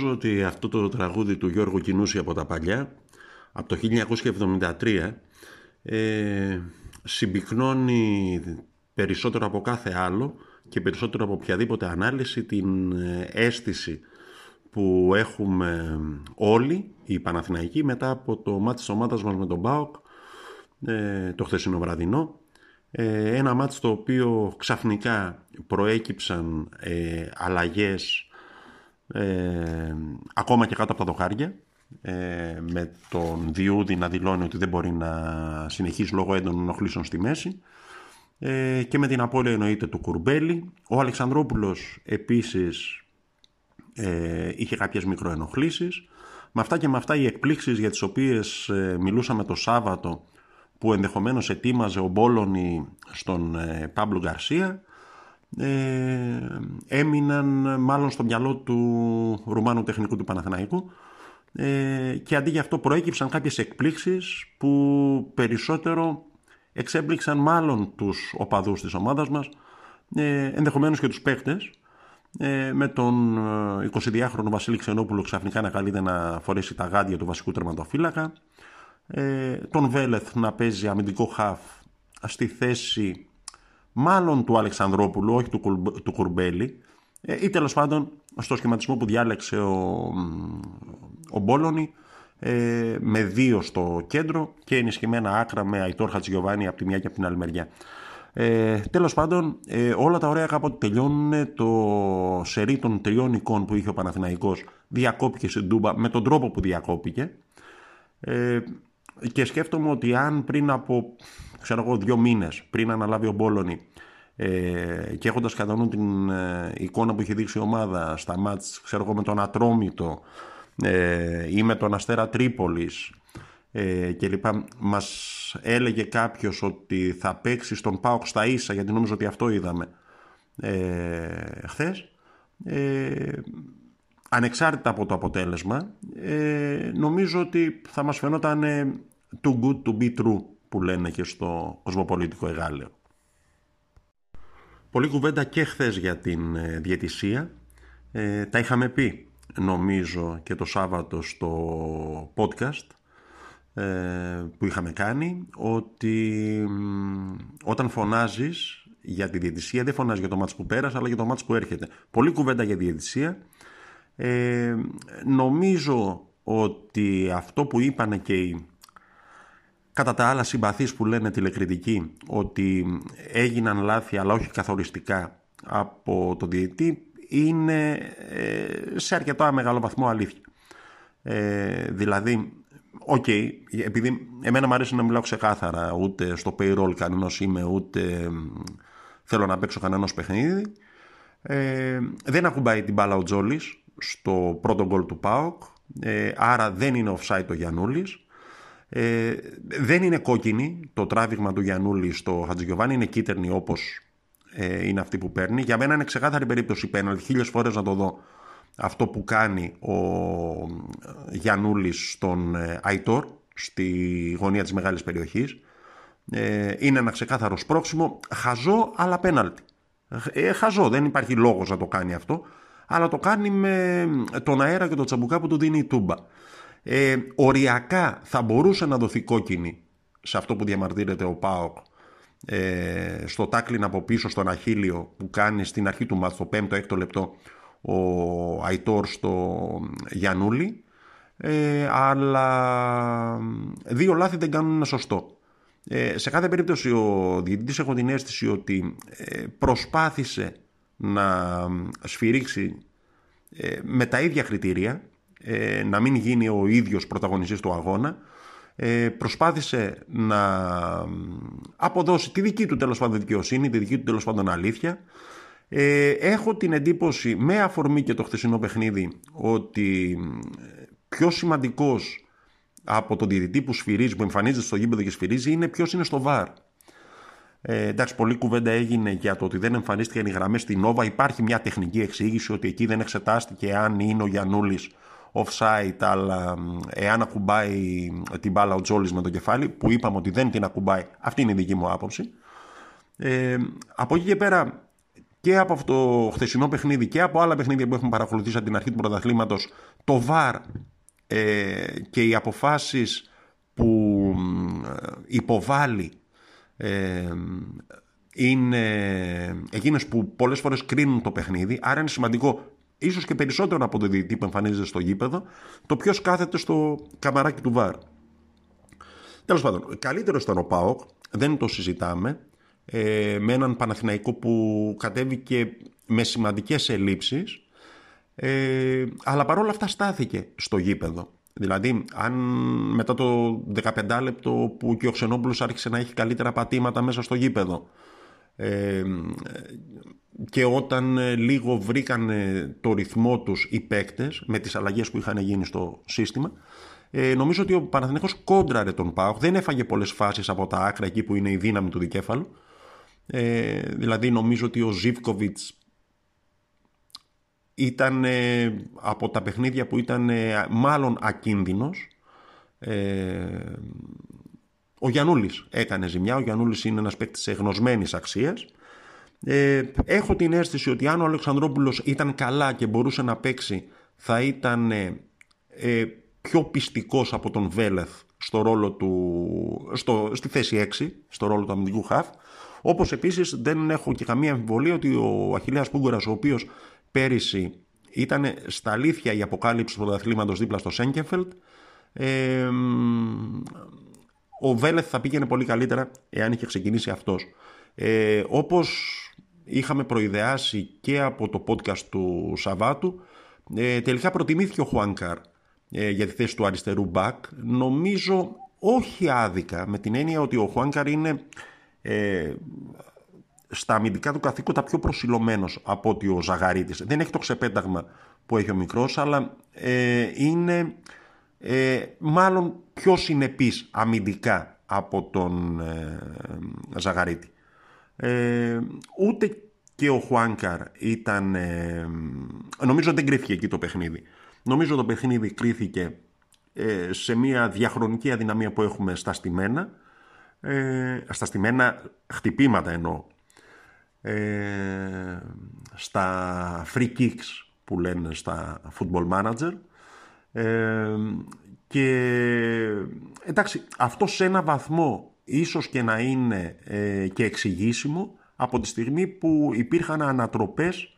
Νομίζω ότι αυτό το τραγούδι του Γιώργου Κινούση από τα παλιά, από το 1973, ε, συμπυκνώνει περισσότερο από κάθε άλλο και περισσότερο από οποιαδήποτε ανάλυση την ε, αίσθηση που έχουμε όλοι οι Παναθηναϊκοί μετά από το μάτι της ομάδας μας με τον ΠΑΟΚ ε, το χθεσινό βραδινό. Ε, ένα μάτι στο οποίο ξαφνικά προέκυψαν ε, αλλαγές ε, ακόμα και κάτω από τα δοχάρια ε, με τον Διούδη να δηλώνει ότι δεν μπορεί να συνεχίσει λόγω έντονων ενοχλήσεων στη μέση ε, και με την απώλεια εννοείται του Κουρμπέλη. Ο Αλεξανδρόπουλος επίσης ε, είχε κάποιες μικροενοχλήσεις. Με αυτά και με αυτά οι εκπλήξεις για τις οποίες ε, μιλούσαμε το Σάββατο που ενδεχομένως ετοίμαζε ο Μπόλωνη στον ε, Πάμπλο Γκαρσία ε, έμειναν μάλλον στο μυαλό του Ρουμάνου τεχνικού του Παναθηναϊκού. Ε, και αντί για αυτό προέκυψαν κάποιες εκπλήξεις που περισσότερο εξέπληξαν μάλλον τους οπαδούς της ομάδας μας ε, ενδεχομένως και τους παίκτες. Ε, με τον 22χρονο ε, Βασίλη Ξενόπουλο ξαφνικά να καλείται να φορέσει τα γάντια του βασικού τερματοφύλακα. Ε, τον Βέλεθ να παίζει αμυντικό χαφ στη θέση μάλλον του Αλεξανδρόπουλου, όχι του, του Κουρμπέλη ε, ή τέλος πάντων στο σχηματισμό που διάλεξε ο, ο Μπόλωνη ε, με δύο στο κέντρο και ενισχυμένα άκρα με Αϊτόρ Χατζιωβάνη από τη μια και από την άλλη μεριά. Ε, τέλος πάντων, ε, όλα τα ωραία κάποτε τελειώνουν. Το σερί των τριών εικόν που είχε ο Παναθηναϊκός διακόπηκε στην Τούμπα με τον τρόπο που διακόπηκε. Ε, και σκέφτομαι ότι αν πριν από ξέρω εγώ, δύο μήνες πριν αναλάβει ο Μπόλωνη ε, και έχοντας κατά νου την ε, εικόνα που είχε δείξει η ομάδα στα μάτς ξέρω εγώ, με τον Ατρόμητο ε, ή με τον Αστέρα Τρίπολης ε, και λοιπά μας έλεγε κάποιος ότι θα παίξει στον ΠΑΟΚ στα ίσα γιατί νομίζω ότι αυτό είδαμε ε, χθες ε, ανεξάρτητα από το αποτέλεσμα ε, νομίζω ότι θα μας φαινόταν too good to be true που λένε και στο κοσμοπολίτικο εγάλαιο. Πολύ κουβέντα και χθες για την ε, διαιτησία. Ε, τα είχαμε πει νομίζω και το Σάββατο στο podcast ε, που είχαμε κάνει ότι όταν φωνάζεις για τη διαιτησία δεν φωνάζεις για το μάτς που πέρασε αλλά για το μάτς που έρχεται. Πολύ κουβέντα για διαιτησία. Ε, νομίζω ότι αυτό που είπανε και οι κατά τα άλλα συμπαθείς που λένε τηλεκριτικοί ότι έγιναν λάθη αλλά όχι καθοριστικά από τον διαιτητή είναι ε, σε αρκετό μεγάλο βαθμό αλήθεια. Ε, δηλαδή, ok, okay, επειδή εμένα μου αρέσει να μιλάω ξεκάθαρα, ούτε στο payroll κανένας είμαι, ούτε θέλω να παίξω κανένας παιχνίδι. Ε, δεν ακουμπάει την μπάλα ο Τζόλης στο πρώτο γκολ του ΠΑΟΚ, ε, άρα δεν είναι offside ο Γιαννούλης. Ε, δεν είναι κόκκινη το τράβηγμα του Γιαννούλη στο Χατζηγιοβάνι, είναι κίτρινη όπως ε, είναι αυτή που παίρνει. Για μένα είναι ξεκάθαρη περίπτωση πέναλτι, χίλιες φορές να το δω αυτό που κάνει ο Γιαννούλης στον ε, Αϊτόρ στη γωνία της μεγάλης περιοχής. Ε, είναι ένα ξεκάθαρο σπρώξιμο, χαζό αλλά πέναλτι. Ε, χαζό, δεν υπάρχει λόγος να το κάνει αυτό, αλλά το κάνει με τον αέρα και το τσαμπουκά που του δίνει η τούμπα ε, οριακά θα μπορούσε να δοθεί κόκκινη σε αυτό που διαμαρτύρεται ο ΠΑΟΚ ε, στο τάκλιν από πίσω στον Αχίλιο που κάνει στην αρχή του μάτς, στο 5ο-6ο λεπτό ο Αϊτόρ στο Γιανούλη ε, αλλά δύο λάθη δεν κάνουν ένα σωστό. Ε, σε κάθε περίπτωση ο διαιτητής έχω την αίσθηση ότι ε, προσπάθησε να σφυρίξει ε, με τα ίδια κριτήρια ε, να μην γίνει ο ίδιος πρωταγωνιστής του αγώνα ε, προσπάθησε να αποδώσει τη δική του τέλος πάντων δικαιοσύνη, τη δική του τέλος πάντων αλήθεια ε, έχω την εντύπωση με αφορμή και το χθεσινό παιχνίδι ότι πιο σημαντικός από τον διαιτητή που σφυρίζει, που εμφανίζεται στο γήπεδο και σφυρίζει είναι ποιος είναι στο βαρ. Ε, εντάξει, πολλή κουβέντα έγινε για το ότι δεν εμφανίστηκαν οι γραμμές στην Νόβα. Υπάρχει μια τεχνική εξήγηση ότι εκεί δεν εξετάστηκε αν είναι ο Γιανούλη offside, αλλά εάν ακουμπάει την μπάλα ο Τζόλης με το κεφάλι, που είπαμε ότι δεν την ακουμπάει, αυτή είναι η δική μου άποψη. Ε, από εκεί και πέρα, και από αυτό το χθεσινό παιχνίδι και από άλλα παιχνίδια που έχουμε παρακολουθήσει από την αρχή του πρωταθλήματος, το VAR ε, και οι αποφάσεις που υποβάλλει ε, είναι εκείνες που πολλές φορές κρίνουν το παιχνίδι, άρα είναι σημαντικό ίσως και περισσότερο από το διαιτητή που εμφανίζεται στο γήπεδο, το ποιος κάθεται στο καμαράκι του ΒΑΡ. Τέλος πάντων, καλύτερο ήταν ο ΠΑΟΚ, δεν το συζητάμε, ε, με έναν Παναθηναϊκό που κατέβηκε με σημαντικές ελλείψεις, ε, αλλά παρόλα αυτά στάθηκε στο γήπεδο. Δηλαδή, αν μετά το 15 λεπτό που και ο Ξενόπουλος άρχισε να έχει καλύτερα πατήματα μέσα στο γήπεδο ε, και όταν ε, λίγο βρήκαν το ρυθμό τους οι παίκτες με τις αλλαγές που είχαν γίνει στο σύστημα ε, νομίζω ότι ο Παναθηναίκος κόντραρε τον ΠΑΟΚ δεν έφαγε πολλές φάσεις από τα άκρα εκεί που είναι η δύναμη του δικέφαλου ε, δηλαδή νομίζω ότι ο Ζίβκοβιτς ήταν ε, από τα παιχνίδια που ήταν ε, μάλλον ακίνδυνος. Ε, ο Γιαννούλης έκανε ζημιά. Ο Γιαννούλης είναι ένας παίκτης εγνωσμένης αξίας. Ε, έχω την αίσθηση ότι αν ο Αλεξανδρόπουλος ήταν καλά και μπορούσε να παίξει θα ήταν πιο πιστικός από τον Βέλεθ στο ρόλο του, στο, στη θέση 6, στο ρόλο του αμυντικού χαφ. Όπως επίσης δεν έχω και καμία αμφιβολία ότι ο Αχιλέας Πούγκορας ο οποίος πέρυσι ήταν στα αλήθεια η αποκάλυψη του πρωταθλήματος δίπλα στο Σέγκεφελτ. Ε, ο Βέλεθ θα πήγαινε πολύ καλύτερα εάν είχε ξεκινήσει αυτός. Ε, όπως είχαμε προειδεάσει και από το podcast του Σαββάτου, ε, τελικά προτιμήθηκε ο Χουάνκαρ ε, για τη θέση του αριστερού μπακ. Νομίζω όχι άδικα, με την έννοια ότι ο Χουάνκαρ είναι ε, στα αμυντικά του καθήκοντα πιο προσιλωμένος από ότι ο Ζαγαρίτης. Δεν έχει το ξεπέταγμα που έχει ο μικρός, αλλά ε, είναι ε, μάλλον πιο συνεπής αμυντικά από τον ε, Ζαγαρίτη. Ε, ούτε και ο Χουάνκαρ ήταν... νομίζω δεν κρίθηκε εκεί το παιχνίδι. Νομίζω το παιχνίδι κρίθηκε σε μια διαχρονική αδυναμία που έχουμε στα στημένα, στα στημένα χτυπήματα εννοώ ε, στα free kicks που λένε στα football manager ε, και εντάξει αυτό σε ένα βαθμό ίσως και να είναι ε, και εξηγήσιμο από τη στιγμή που υπήρχαν ανατροπές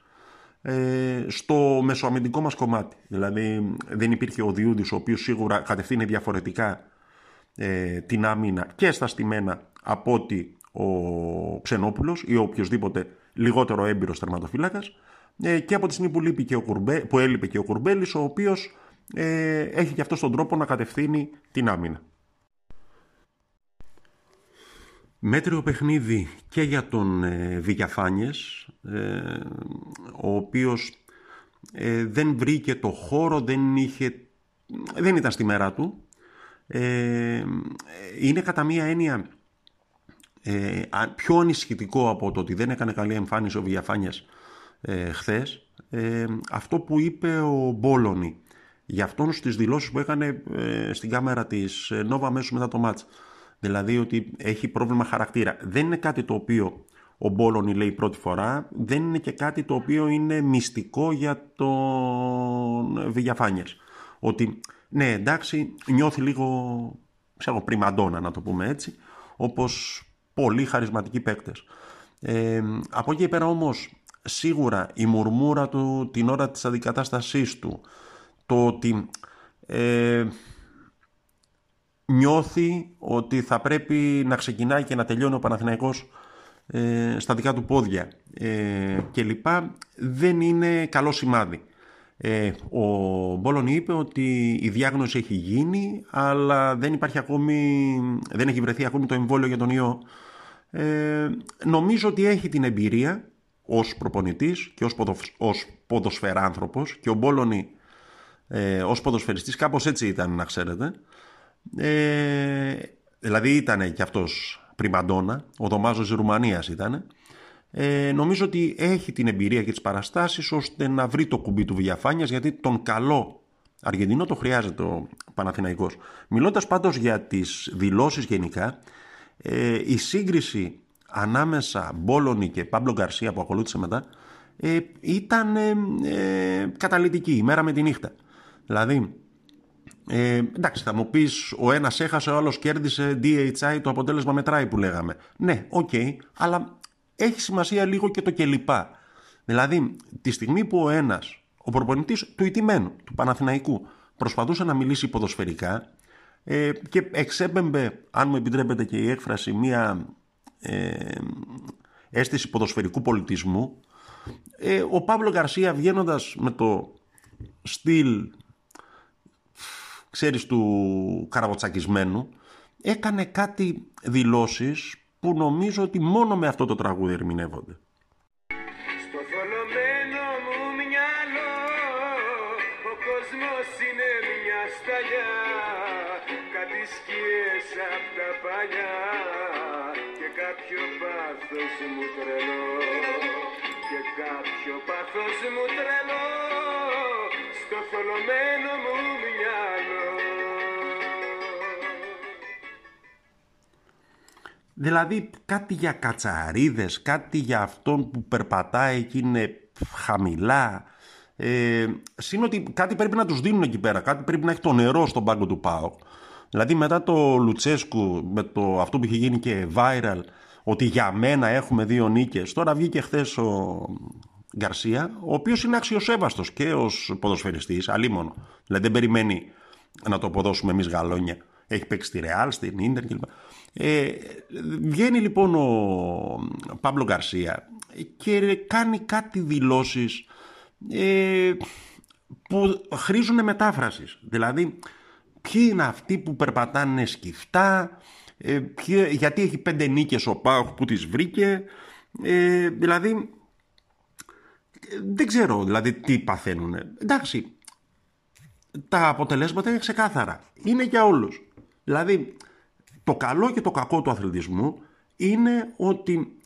ε, στο μεσοαμυντικό μας κομμάτι. Δηλαδή δεν υπήρχε ο Διούδης ο οποίος σίγουρα κατευθύνει διαφορετικά ε, την άμυνα και στα στημένα από ότι ο Ξενόπουλος ή οποιοδήποτε λιγότερο έμπειρος τερματοφύλακας ε, και από τη στιγμή που, λείπει και ο Κουρμπέ, που έλειπε και ο Κουρμπέλης ο οποίος ε, έχει και αυτός τον τρόπο να κατευθύνει την άμυνα. Μέτριο παιχνίδι και για τον ε, ε ο οποίος ε, δεν βρήκε το χώρο, δεν, είχε, δεν ήταν στη μέρα του. είναι κατά μία έννοια ε, πιο ανησυχητικό από το ότι δεν έκανε καλή εμφάνιση ο Βιαφάνιας ε, χθες ε, αυτό που είπε ο Μπόλωνη για αυτόν στις δηλώσεις που έκανε ε, στην κάμερα της Νόβα αμέσως μετά το μάτς. Δηλαδή ότι έχει πρόβλημα χαρακτήρα. Δεν είναι κάτι το οποίο ο Μπόλωνη λέει πρώτη φορά. Δεν είναι και κάτι το οποίο είναι μυστικό για τον Βιαφάνιας ότι ναι εντάξει νιώθει λίγο ξέρω πριμαντόνα να το πούμε έτσι όπως πολύ χαρισματικοί παίκτες. Ε, από εκεί πέρα όμως σίγουρα η μουρμούρα του την ώρα της αντικατάστασής του το ότι ε, νιώθει ότι θα πρέπει να ξεκινάει και να τελειώνει ο Παναθηναϊκός ε, στα δικά του πόδια ε, και λοιπά δεν είναι καλό σημάδι. Ε, ο Μπόλον είπε ότι η διάγνωση έχει γίνει αλλά δεν, υπάρχει ακόμη, δεν έχει βρεθεί ακόμη το εμβόλιο για τον ιό. Ε, νομίζω ότι έχει την εμπειρία ως προπονητής και ως, ποδοσ, ως ποδοσφαιράνθρωπος και ο Μπόλωνη ε, ως ποδοσφαιριστής κάπως έτσι ήταν να ξέρετε. Ε, δηλαδή ήταν και αυτός πριμαντόνα, ο Δωμάζος της Ρουμανίας ήταν. Ε, νομίζω ότι έχει την εμπειρία και τις παραστάσεις ώστε να βρει το κουμπί του διαφάνειας γιατί τον καλό Αργεντινό το χρειάζεται ο Παναθηναϊκός. Μιλώντας πάντως για τις δηλώσεις γενικά, ε, η σύγκριση ανάμεσα Μπόλωνη και Πάμπλο Γκαρσία που ακολούθησε μετά ε, ήταν ε, ε, καταλητική, η μέρα με τη νύχτα. Δηλαδή, ε, εντάξει, θα μου πεις ο ένας έχασε, ο άλλος κέρδισε DHI, το αποτέλεσμα μετράει που λέγαμε. Ναι, ok, okay, αλλά έχει σημασία λίγο και το κλπ. Δηλαδή, τη στιγμή που ο ένας, ο προπονητής του ηττημένου, του Παναθηναϊκού, προσπαθούσε να μιλήσει ποδοσφαιρικά ε, και εξέπεμπε, αν μου επιτρέπετε και η έκφραση, μία ε, αίσθηση ποδοσφαιρικού πολιτισμού, ε, ο Παύλο Γκαρσία βγαίνοντας με το στυλ ξέρεις του καραβοτσακισμένου έκανε κάτι δηλώσεις που νομίζω ότι μόνο με αυτό το τραγούδι ερμηνεύονται. Στο θολωμένο μου μυαλό ο κόσμος είναι μια σταλιά. Κάτι σκιές απ' τα παλιά και κάποιο πάθος μου τρελό. Και κάποιο πάθος μου τρελό. Στο θολωμένο μου Δηλαδή κάτι για κατσαρίδες, κάτι για αυτόν που περπατάει και είναι χαμηλά. Ε, Συν ότι κάτι πρέπει να τους δίνουν εκεί πέρα, κάτι πρέπει να έχει το νερό στον πάγκο του ΠΑΟ. Δηλαδή μετά το Λουτσέσκου, με το, αυτό που είχε γίνει και viral, ότι για μένα έχουμε δύο νίκες. Τώρα βγήκε χθες ο Γκαρσία, ο οποίος είναι αξιοσέβαστος και ως ποδοσφαιριστής, αλίμονο. Δηλαδή δεν περιμένει να το αποδώσουμε εμείς γαλόνια. Έχει παίξει στη Ρεάλ, στην Ίντερ κλπ. Ε, βγαίνει λοιπόν ο Παύλο Γκαρσία και κάνει κάτι δηλώσεις ε, που χρήζουν μετάφρασης. Δηλαδή, ποιοι είναι αυτοί που περπατάνε σκυφτά, ε, ποιοι, γιατί έχει πέντε νίκες ο Πάοχ που τις βρήκε, ε, δηλαδή, δεν ξέρω δηλαδή τι παθαίνουν. Εντάξει, τα αποτελέσματα είναι ξεκάθαρα. Είναι για όλους. Δηλαδή, το καλό και το κακό του αθλητισμού είναι ότι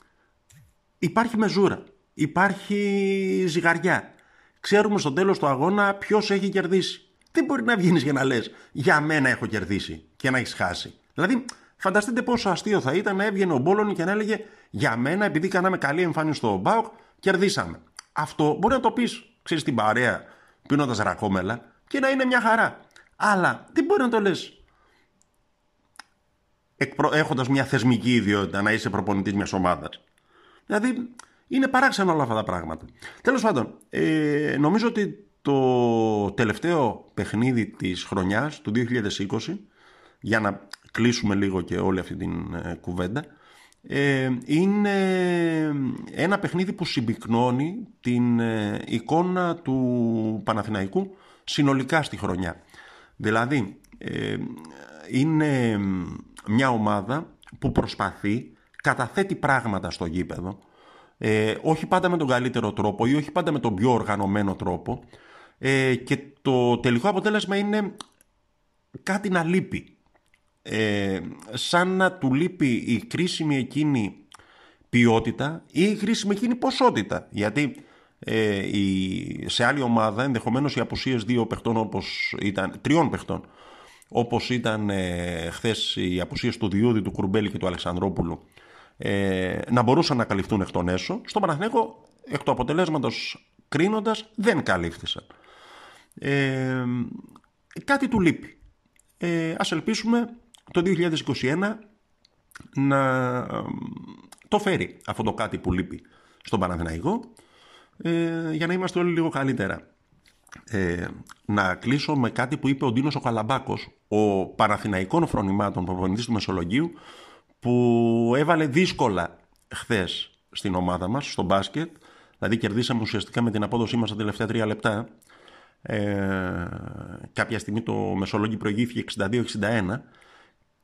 υπάρχει μεζούρα, υπάρχει ζυγαριά. Ξέρουμε στο τέλος του αγώνα ποιος έχει κερδίσει. Δεν μπορεί να βγεις για να λες «Για μένα έχω κερδίσει» και να έχεις χάσει. Δηλαδή, φανταστείτε πόσο αστείο θα ήταν να έβγαινε ο Μπόλωνη και να έλεγε «Για μένα, επειδή κάναμε καλή εμφάνιση στο ΜΠΑΟΚ, κερδίσαμε». Αυτό μπορεί να το πεις, ξέρεις, στην παρέα, πίνοντας ρακόμελα και να είναι μια χαρά. Αλλά δεν μπορεί να το λες έχοντας μια θεσμική ιδιότητα να είσαι προπονητής μιας ομάδας. Δηλαδή είναι παράξενο όλα αυτά τα πράγματα. Τέλος πάντων, ε, νομίζω ότι το τελευταίο παιχνίδι της χρονιάς του 2020 για να κλείσουμε λίγο και όλη αυτή την ε, κουβέντα ε, είναι ένα παιχνίδι που συμπυκνώνει την ε, εικόνα του Παναθηναϊκού συνολικά στη χρονιά. Δηλαδή είναι μια ομάδα που προσπαθεί, καταθέτει πράγματα στο γήπεδο, ε, όχι πάντα με τον καλύτερο τρόπο ή όχι πάντα με τον πιο οργανωμένο τρόπο ε, και το τελικό αποτέλεσμα είναι κάτι να λείπει. Ε, σαν να του λείπει η κρίσιμη εκείνη ποιότητα ή η κρίσιμη εκείνη ποσότητα. Γιατί ε, η, σε άλλη ομάδα ενδεχομένως οι απουσίες δύο παιχτών όπως ήταν, τριών παιχτών όπως ήταν ε, χθες οι απουσίες του Διούδη, του Κουρμπέλη και του Αλεξανδρόπουλου ε, να μπορούσαν να καλυφθούν εκ των έσω. Στον Παναθηναίκο εκ του αποτελέσματος κρίνοντας δεν καλύφθησαν. Ε, κάτι του λείπει. Ε, ας ελπίσουμε το 2021 να το φέρει αυτό το κάτι που λείπει στον Παναθηναϊκό ε, για να είμαστε όλοι λίγο καλύτερα ε, να κλείσω με κάτι που είπε ο Ντίνος ο Καλαμπάκος, ο Παναθηναϊκών φρονημάτων προπονητής του Μεσολογίου, που έβαλε δύσκολα χθες στην ομάδα μας, στο μπάσκετ, δηλαδή κερδίσαμε ουσιαστικά με την απόδοσή μας τα τελευταία τρία λεπτά, ε, κάποια στιγμή το Μεσολόγιο προηγήθηκε 62-61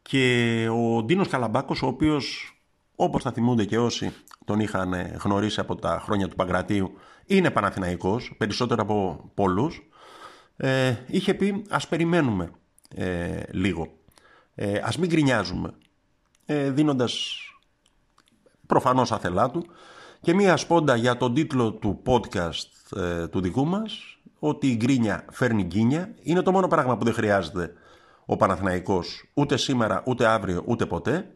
και ο Ντίνος Καλαμπάκος, ο οποίος όπως θα θυμούνται και όσοι τον είχαν γνωρίσει από τα χρόνια του Παγκρατίου, είναι Παναθηναϊκός, περισσότερο από πολλούς, ε, είχε πει ας περιμένουμε ε, λίγο, ε, ας μην γκρινιάζουμε, ε, δίνοντας προφανώς αθελά του και μία σπόντα για τον τίτλο του podcast ε, του δικού μας, ότι η γκρίνια φέρνει γκίνια. Είναι το μόνο πράγμα που δεν χρειάζεται ο Παναθηναϊκός ούτε σήμερα, ούτε αύριο, ούτε ποτέ.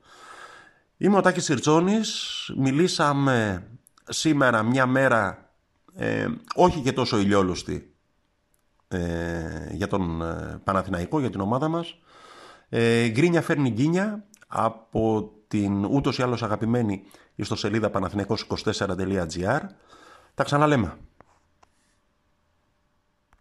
Είμαι ο Τάκης Σιρτσόνης. Μιλήσαμε σήμερα μια μέρα ε, όχι και τόσο ηλιόλουστη ε, για τον ε, Παναθηναϊκό, για την ομάδα μας. Ε, γκρίνια φέρνει γκίνια από την ούτως ή άλλως αγαπημένη ιστοσελίδα παναθηναϊκός24.gr. Τα ξαναλέμε.